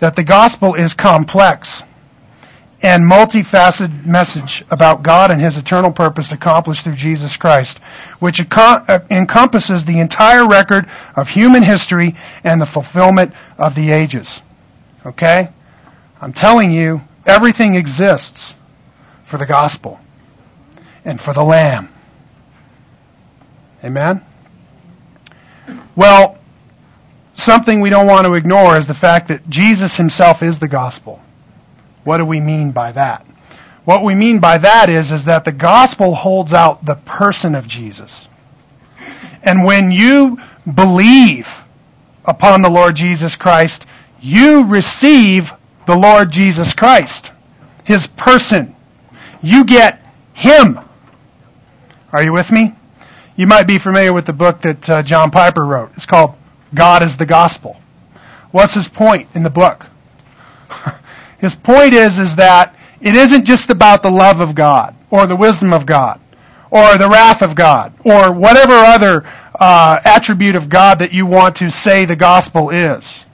that the gospel is complex and multifaceted message about God and His eternal purpose accomplished through Jesus Christ, which uh, encompasses the entire record of human history and the fulfillment of the ages. Okay? I'm telling you, everything exists for the gospel and for the Lamb. Amen? Well, something we don't want to ignore is the fact that Jesus himself is the gospel. What do we mean by that? What we mean by that is, is that the gospel holds out the person of Jesus. And when you believe upon the Lord Jesus Christ, you receive the Lord Jesus Christ. His person. You get Him. Are you with me? You might be familiar with the book that uh, John Piper wrote. It's called God is the gospel. What's his point in the book? his point is, is that it isn't just about the love of God or the wisdom of God or the wrath of God or whatever other uh, attribute of God that you want to say the gospel is.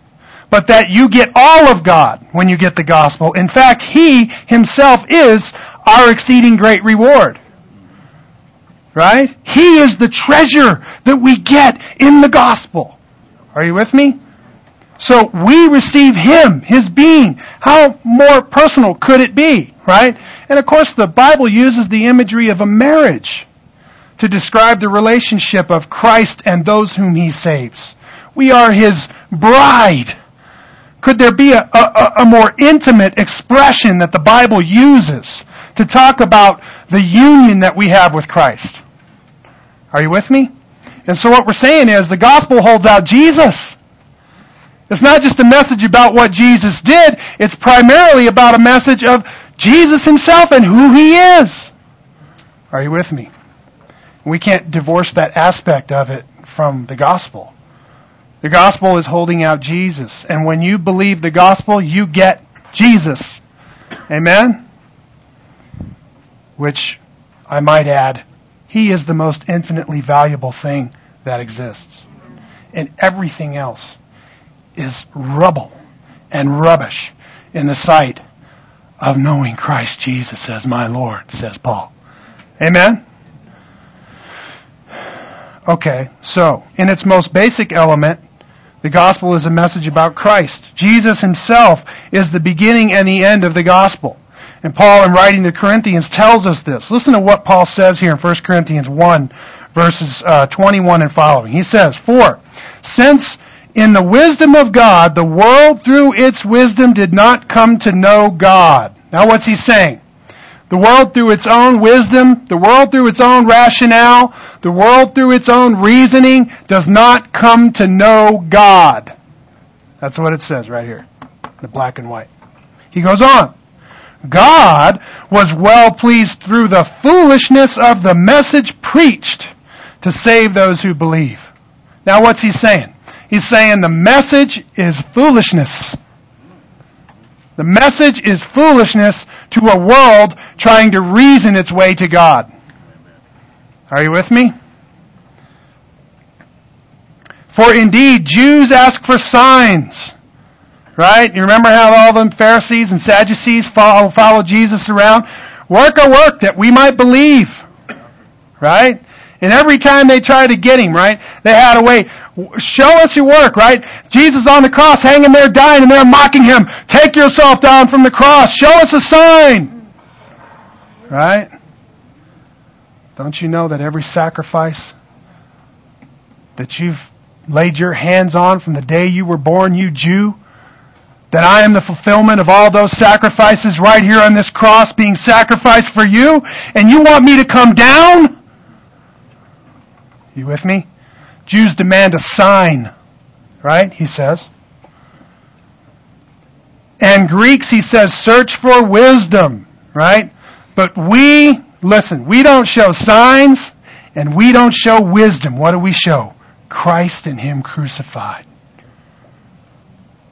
But that you get all of God when you get the gospel. In fact, He Himself is our exceeding great reward. Right? He is the treasure that we get in the gospel. Are you with me? So we receive Him, His being. How more personal could it be? Right? And of course the Bible uses the imagery of a marriage to describe the relationship of Christ and those whom He saves. We are His bride. Could there be a, a, a more intimate expression that the Bible uses to talk about the union that we have with Christ? Are you with me? And so what we're saying is the gospel holds out Jesus. It's not just a message about what Jesus did, it's primarily about a message of Jesus himself and who he is. Are you with me? We can't divorce that aspect of it from the gospel. The gospel is holding out Jesus. And when you believe the gospel, you get Jesus. Amen? Which, I might add, he is the most infinitely valuable thing that exists. And everything else is rubble and rubbish in the sight of knowing Christ Jesus as my Lord, says Paul. Amen? Okay, so, in its most basic element, the gospel is a message about Christ. Jesus himself is the beginning and the end of the gospel. And Paul, in writing to Corinthians, tells us this. Listen to what Paul says here in 1 Corinthians 1, verses uh, 21 and following. He says, For, since in the wisdom of God, the world through its wisdom did not come to know God. Now what's he saying? The world through its own wisdom, the world through its own rationale, the world through its own reasoning does not come to know God. That's what it says right here, the black and white. He goes on. God was well pleased through the foolishness of the message preached to save those who believe. Now what's he saying? He's saying the message is foolishness. The message is foolishness to a world trying to reason its way to God. Are you with me? For indeed, Jews ask for signs Right? You remember how all them Pharisees and Sadducees follow, follow Jesus around? Work a work that we might believe. Right? And every time they try to get him, right, they had a way. Show us your work, right? Jesus on the cross, hanging there, dying, and they're mocking him. Take yourself down from the cross. Show us a sign. Right? Don't you know that every sacrifice that you've laid your hands on from the day you were born, you Jew, that I am the fulfillment of all those sacrifices right here on this cross being sacrificed for you, and you want me to come down? You with me? Jews demand a sign, right? He says. And Greeks, he says, search for wisdom, right? But we, listen, we don't show signs and we don't show wisdom. What do we show? Christ and Him crucified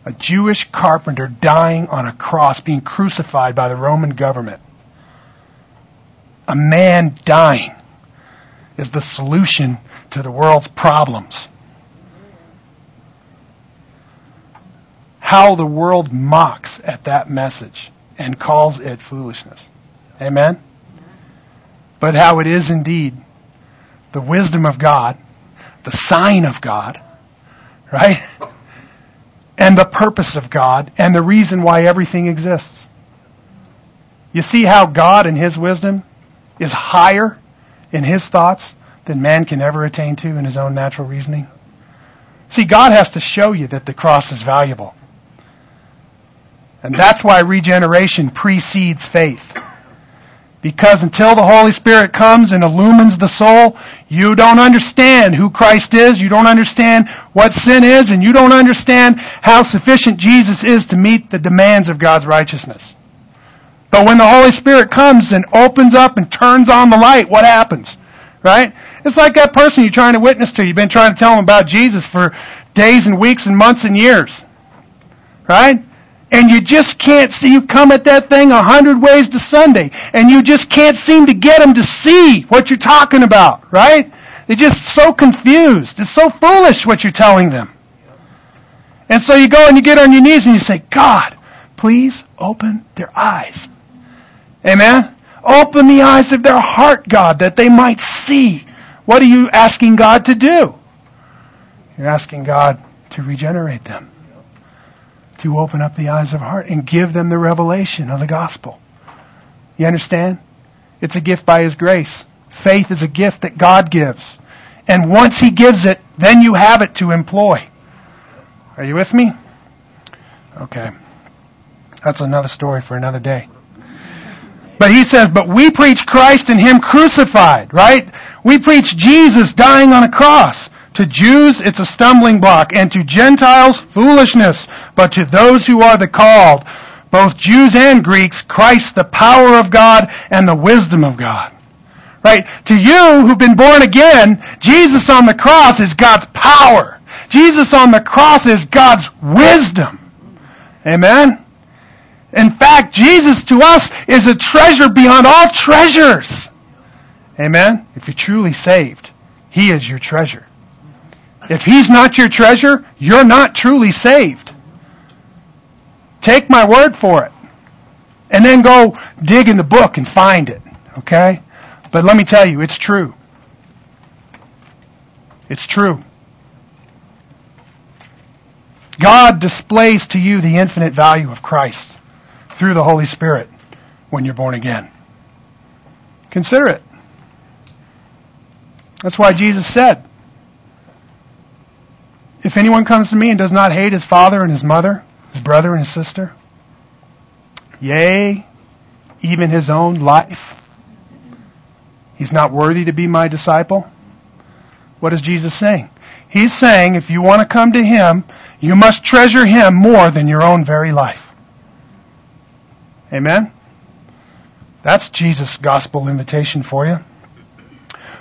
a Jewish carpenter dying on a cross, being crucified by the Roman government. A man dying is the solution to the world's problems. How the world mocks at that message and calls it foolishness. Amen? But how it is indeed the wisdom of God, the sign of God, right? and the purpose of God and the reason why everything exists. You see how God in His wisdom is higher in His thoughts than man can ever attain to in his own natural reasoning? See, God has to show you that the cross is valuable. And that's why regeneration precedes faith. Because until the Holy Spirit comes and illumines the soul, you don't understand who Christ is, you don't understand what sin is, and you don't understand how sufficient Jesus is to meet the demands of God's righteousness. But when the Holy Spirit comes and opens up and turns on the light, what happens? Right? It's like that person you're trying to witness to. You've been trying to tell them about Jesus for days and weeks and months and years. Right? And you just can't see, you come at that thing a hundred ways to Sunday, and you just can't seem to get them to see what you're talking about, right? They're just so confused. It's so foolish what you're telling them. And so you go and you get on your knees and you say, God, please open their eyes. Amen? Open the eyes of their heart, God, that they might see. What are you asking God to do? You're asking God to regenerate them, to open up the eyes of heart and give them the revelation of the gospel. You understand? It's a gift by His grace. Faith is a gift that God gives. And once He gives it, then you have it to employ. Are you with me? Okay. That's another story for another day. But he says, but we preach Christ and Him crucified, right? We preach Jesus dying on a cross. To Jews, it's a stumbling block, and to Gentiles, foolishness. But to those who are the called, both Jews and Greeks, Christ, the power of God and the wisdom of God. Right? To you who've been born again, Jesus on the cross is God's power. Jesus on the cross is God's wisdom. Amen? In fact, Jesus to us is a treasure beyond all treasures. Amen? If you're truly saved, He is your treasure. If He's not your treasure, you're not truly saved. Take my word for it. And then go dig in the book and find it. Okay? But let me tell you, it's true. It's true. God displays to you the infinite value of Christ through the Holy Spirit when you're born again. Consider it. That's why Jesus said, If anyone comes to me and does not hate his father and his mother, his brother and sister, yea, even his own life, he's not worthy to be my disciple. What is Jesus saying? He's saying if you want to come to him, you must treasure him more than your own very life. Amen? That's Jesus' gospel invitation for you.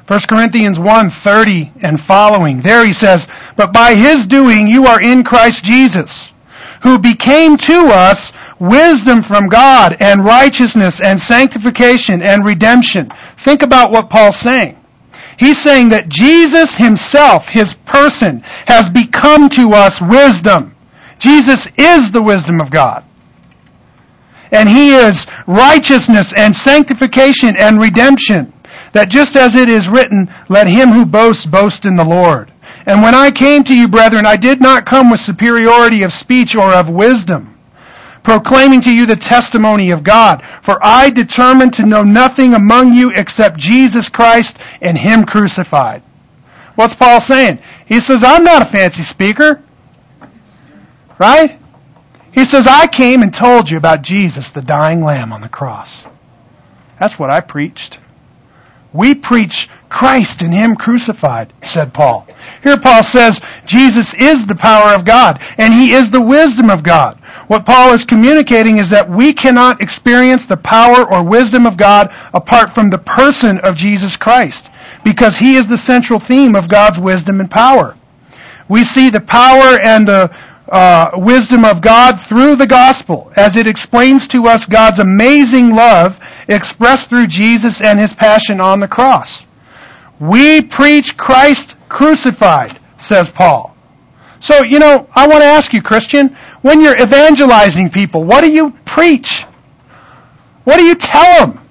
1 Corinthians 1, 30 and following. There he says, But by his doing you are in Christ Jesus, who became to us wisdom from God and righteousness and sanctification and redemption. Think about what Paul's saying. He's saying that Jesus himself, his person, has become to us wisdom. Jesus is the wisdom of God and he is righteousness and sanctification and redemption. That just as it is written, let him who boasts boast in the Lord. And when I came to you, brethren, I did not come with superiority of speech or of wisdom, proclaiming to you the testimony of God. For I determined to know nothing among you except Jesus Christ and him crucified. What's Paul saying? He says, I'm not a fancy speaker. Right? He says, I came and told you about Jesus, the dying lamb on the cross. That's what I preached. We preach Christ and Him crucified, said Paul. Here Paul says, Jesus is the power of God, and He is the wisdom of God. What Paul is communicating is that we cannot experience the power or wisdom of God apart from the person of Jesus Christ, because He is the central theme of God's wisdom and power. We see the power and the uh, wisdom of God through the gospel as it explains to us God's amazing love expressed through Jesus and his passion on the cross. We preach Christ crucified, says Paul. So, you know, I want to ask you, Christian, when you're evangelizing people, what do you preach? What do you tell them?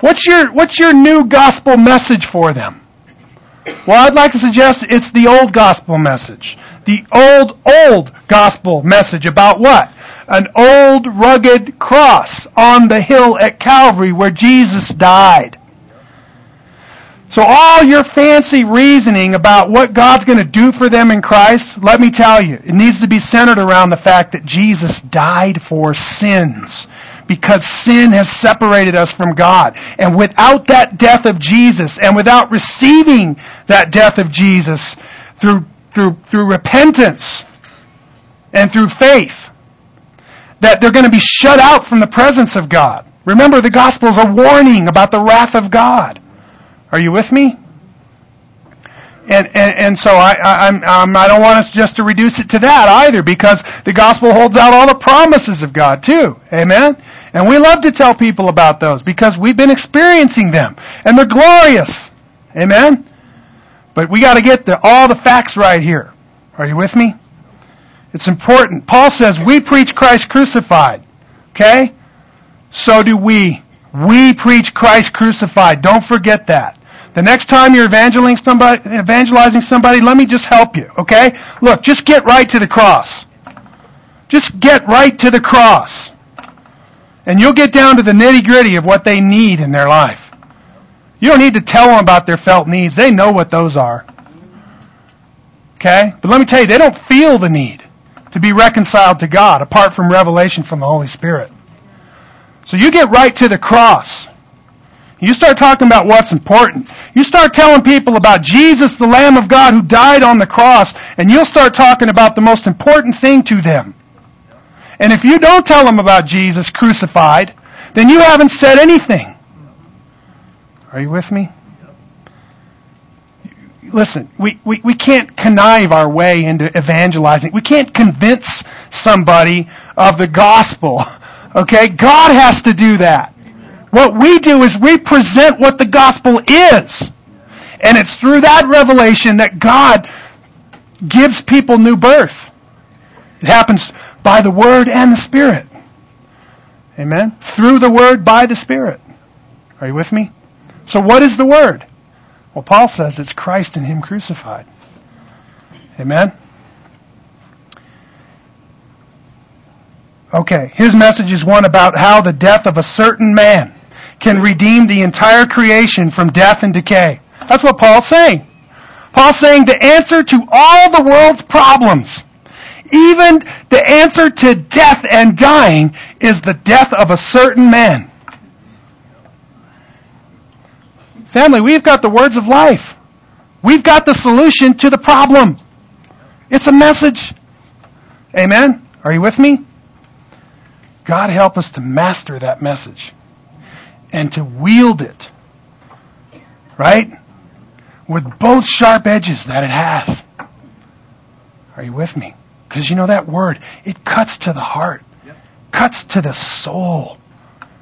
What's your, what's your new gospel message for them? Well, I'd like to suggest it's the old gospel message the old, old gospel message about what? An old rugged cross on the hill at Calvary where Jesus died. So all your fancy reasoning about what God's going to do for them in Christ, let me tell you, it needs to be centered around the fact that Jesus died for sins because sin has separated us from God. And without that death of Jesus and without receiving that death of Jesus through through, through repentance and through faith that they're going to be shut out from the presence of God. Remember, the gospel is a warning about the wrath of God. Are you with me? And, and, and so I, I, I'm, um, I don't want us just to reduce it to that either because the gospel holds out all the promises of God too. Amen? And we love to tell people about those because we've been experiencing them and they're glorious. Amen? But we got to get the, all the facts right here. Are you with me? It's important. Paul says we preach Christ crucified. Okay? So do we. We preach Christ crucified. Don't forget that. The next time you're evangelizing somebody, evangelizing somebody, let me just help you, okay? Look, just get right to the cross. Just get right to the cross. And you'll get down to the nitty gritty of what they need in their life. You don't need to tell them about their felt needs. They know what those are. Okay? But let me tell you, they don't feel the need to be reconciled to God apart from revelation from the Holy Spirit. So you get right to the cross. You start talking about what's important. You start telling people about Jesus, the Lamb of God who died on the cross, and you'll start talking about the most important thing to them. And if you don't tell them about Jesus crucified, then you haven't said anything. Are you with me? Listen, we, we, we can't connive our way into evangelizing. We can't convince somebody of the gospel. Okay? God has to do that. What we do is we present what the gospel is. And it's through that revelation that God gives people new birth. It happens by the Word and the Spirit. Amen? Through the Word, by the Spirit. Are you with me? So what is the Word? Well, Paul says it's Christ and Him crucified. Amen? Okay, his message is one about how the death of a certain man can redeem the entire creation from death and decay. That's what Paul's saying. Paul's saying the answer to all the world's problems, even the answer to death and dying, is the death of a certain man. Family, we've got the words of life. We've got the solution to the problem. It's a message. Amen? Are you with me? God help us to master that message and to wield it, right? With both sharp edges that it has. Are you with me? Because you know that word, it cuts to the heart, cuts to the soul,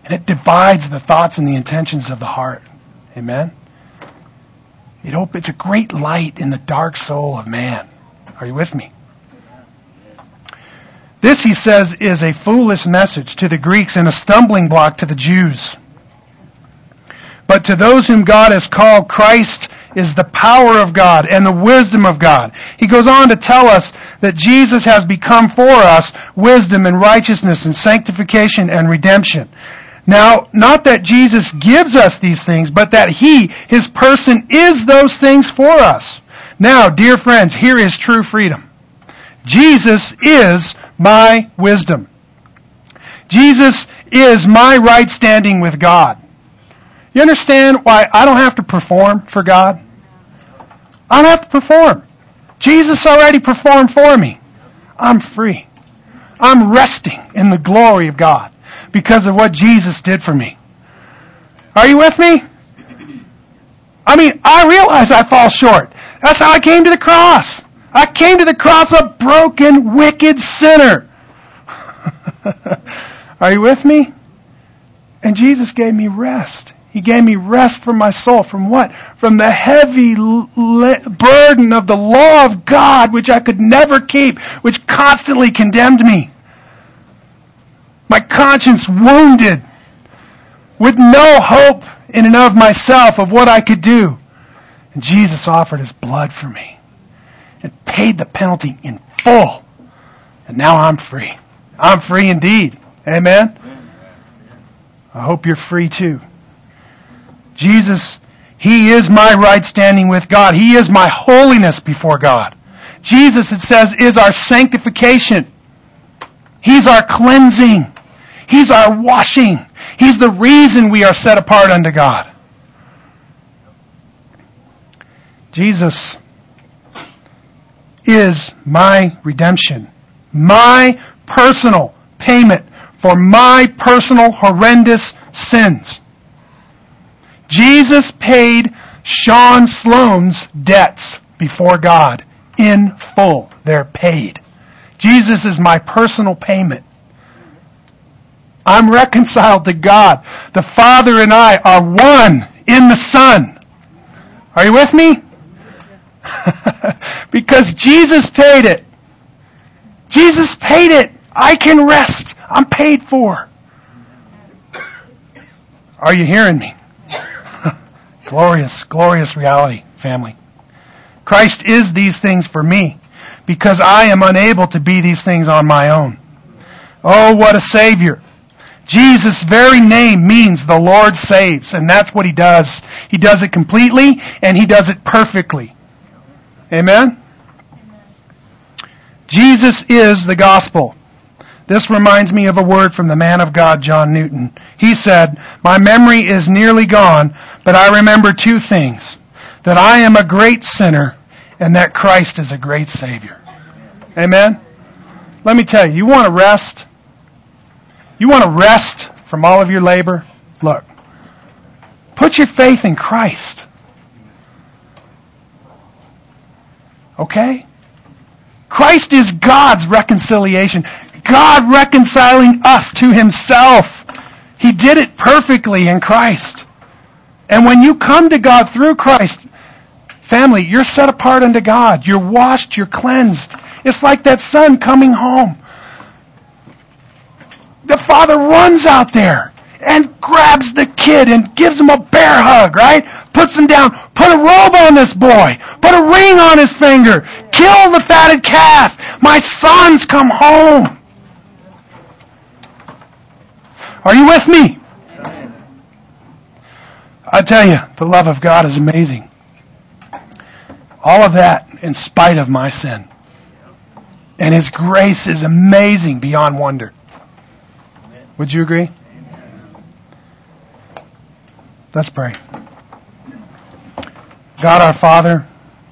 and it divides the thoughts and the intentions of the heart. Amen? It op- it's a great light in the dark soul of man. Are you with me? This, he says, is a foolish message to the Greeks and a stumbling block to the Jews. But to those whom God has called, Christ is the power of God and the wisdom of God. He goes on to tell us that Jesus has become for us wisdom and righteousness and sanctification and redemption. Now, not that Jesus gives us these things, but that He, His person, is those things for us. Now, dear friends, here is true freedom. Jesus is my wisdom. Jesus is my right standing with God. You understand why I don't have to perform for God? I don't have to perform. Jesus already performed for me. I'm free. I'm resting in the glory of God because of what Jesus did for me. Are you with me? I mean, I realize I fall short. That's how I came to the cross. I came to the cross a broken, wicked sinner. Are you with me? And Jesus gave me rest. He gave me rest from my soul. From what? From the heavy burden of the law of God, which I could never keep, which constantly condemned me. My conscience wounded, with no hope in and of myself of what I could do. And Jesus offered his blood for me and paid the penalty in full. And now I'm free. I'm free indeed. Amen? I hope you're free too. Jesus, He is my right standing with God. He is my holiness before God. Jesus, it says, is our sanctification. He's our cleansing. He's our washing. He's the reason we are set apart unto God. Jesus is my redemption. My personal payment for my personal horrendous sins. Jesus paid Shaan Sloan's debts before God in full. They're paid. Jesus is my personal payment. I'm reconciled to God. The Father and I are one in the Son. Are you with me? because Jesus paid it. Jesus paid it. I can rest. I'm paid for. Are you hearing me? glorious, glorious reality, family. Christ is these things for me because I am unable to be these things on my own. Oh, what a Savior. Jesus' very name means the Lord saves, and that's what He does. He does it completely, and He does it perfectly. Amen? Jesus is the gospel. This reminds me of a word from the man of God, John Newton. He said, My memory is nearly gone, but I remember two things. That I am a great sinner, and that Christ is a great Savior. Amen? Let me tell you, you want to rest? You want to rest from all of your labor? Look, put your faith in Christ. Okay? Christ is God's reconciliation. God reconciling us to himself. He did it perfectly in Christ. And when you come to God through Christ, family, you're set apart unto God. You're washed, you're cleansed. It's like that son coming home. The father runs out there and grabs the kid and gives him a bear hug, right? Puts him down. Put a robe on this boy. Put a ring on his finger. Kill the fatted calf. My son's come home. Are you with me? I tell you, the love of God is amazing. All of that in spite of my sin. And His grace is amazing beyond wonder. Would you agree? Let's pray. God our Father,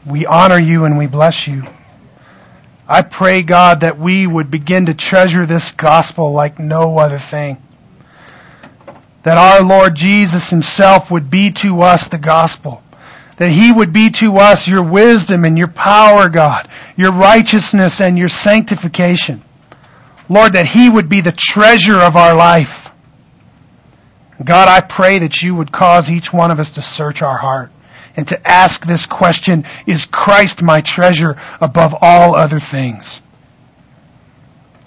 we honor you and we bless you. I pray, God, that we would begin to treasure this gospel like no other thing. That our Lord Jesus himself would be to us the gospel. That he would be to us your wisdom and your power, God, your righteousness and your sanctification. Lord, that he would be the treasure of our life. God, I pray that you would cause each one of us to search our heart and to ask this question, is Christ my treasure above all other things?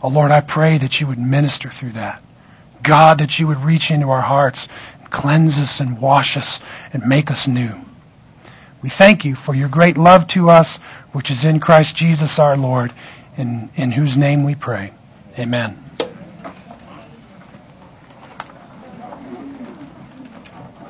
Oh Lord, I pray that you would minister through that. God, that you would reach into our hearts, and cleanse us and wash us and make us new. We thank you for your great love to us, which is in Christ Jesus our Lord, in, in whose name we pray. Amen.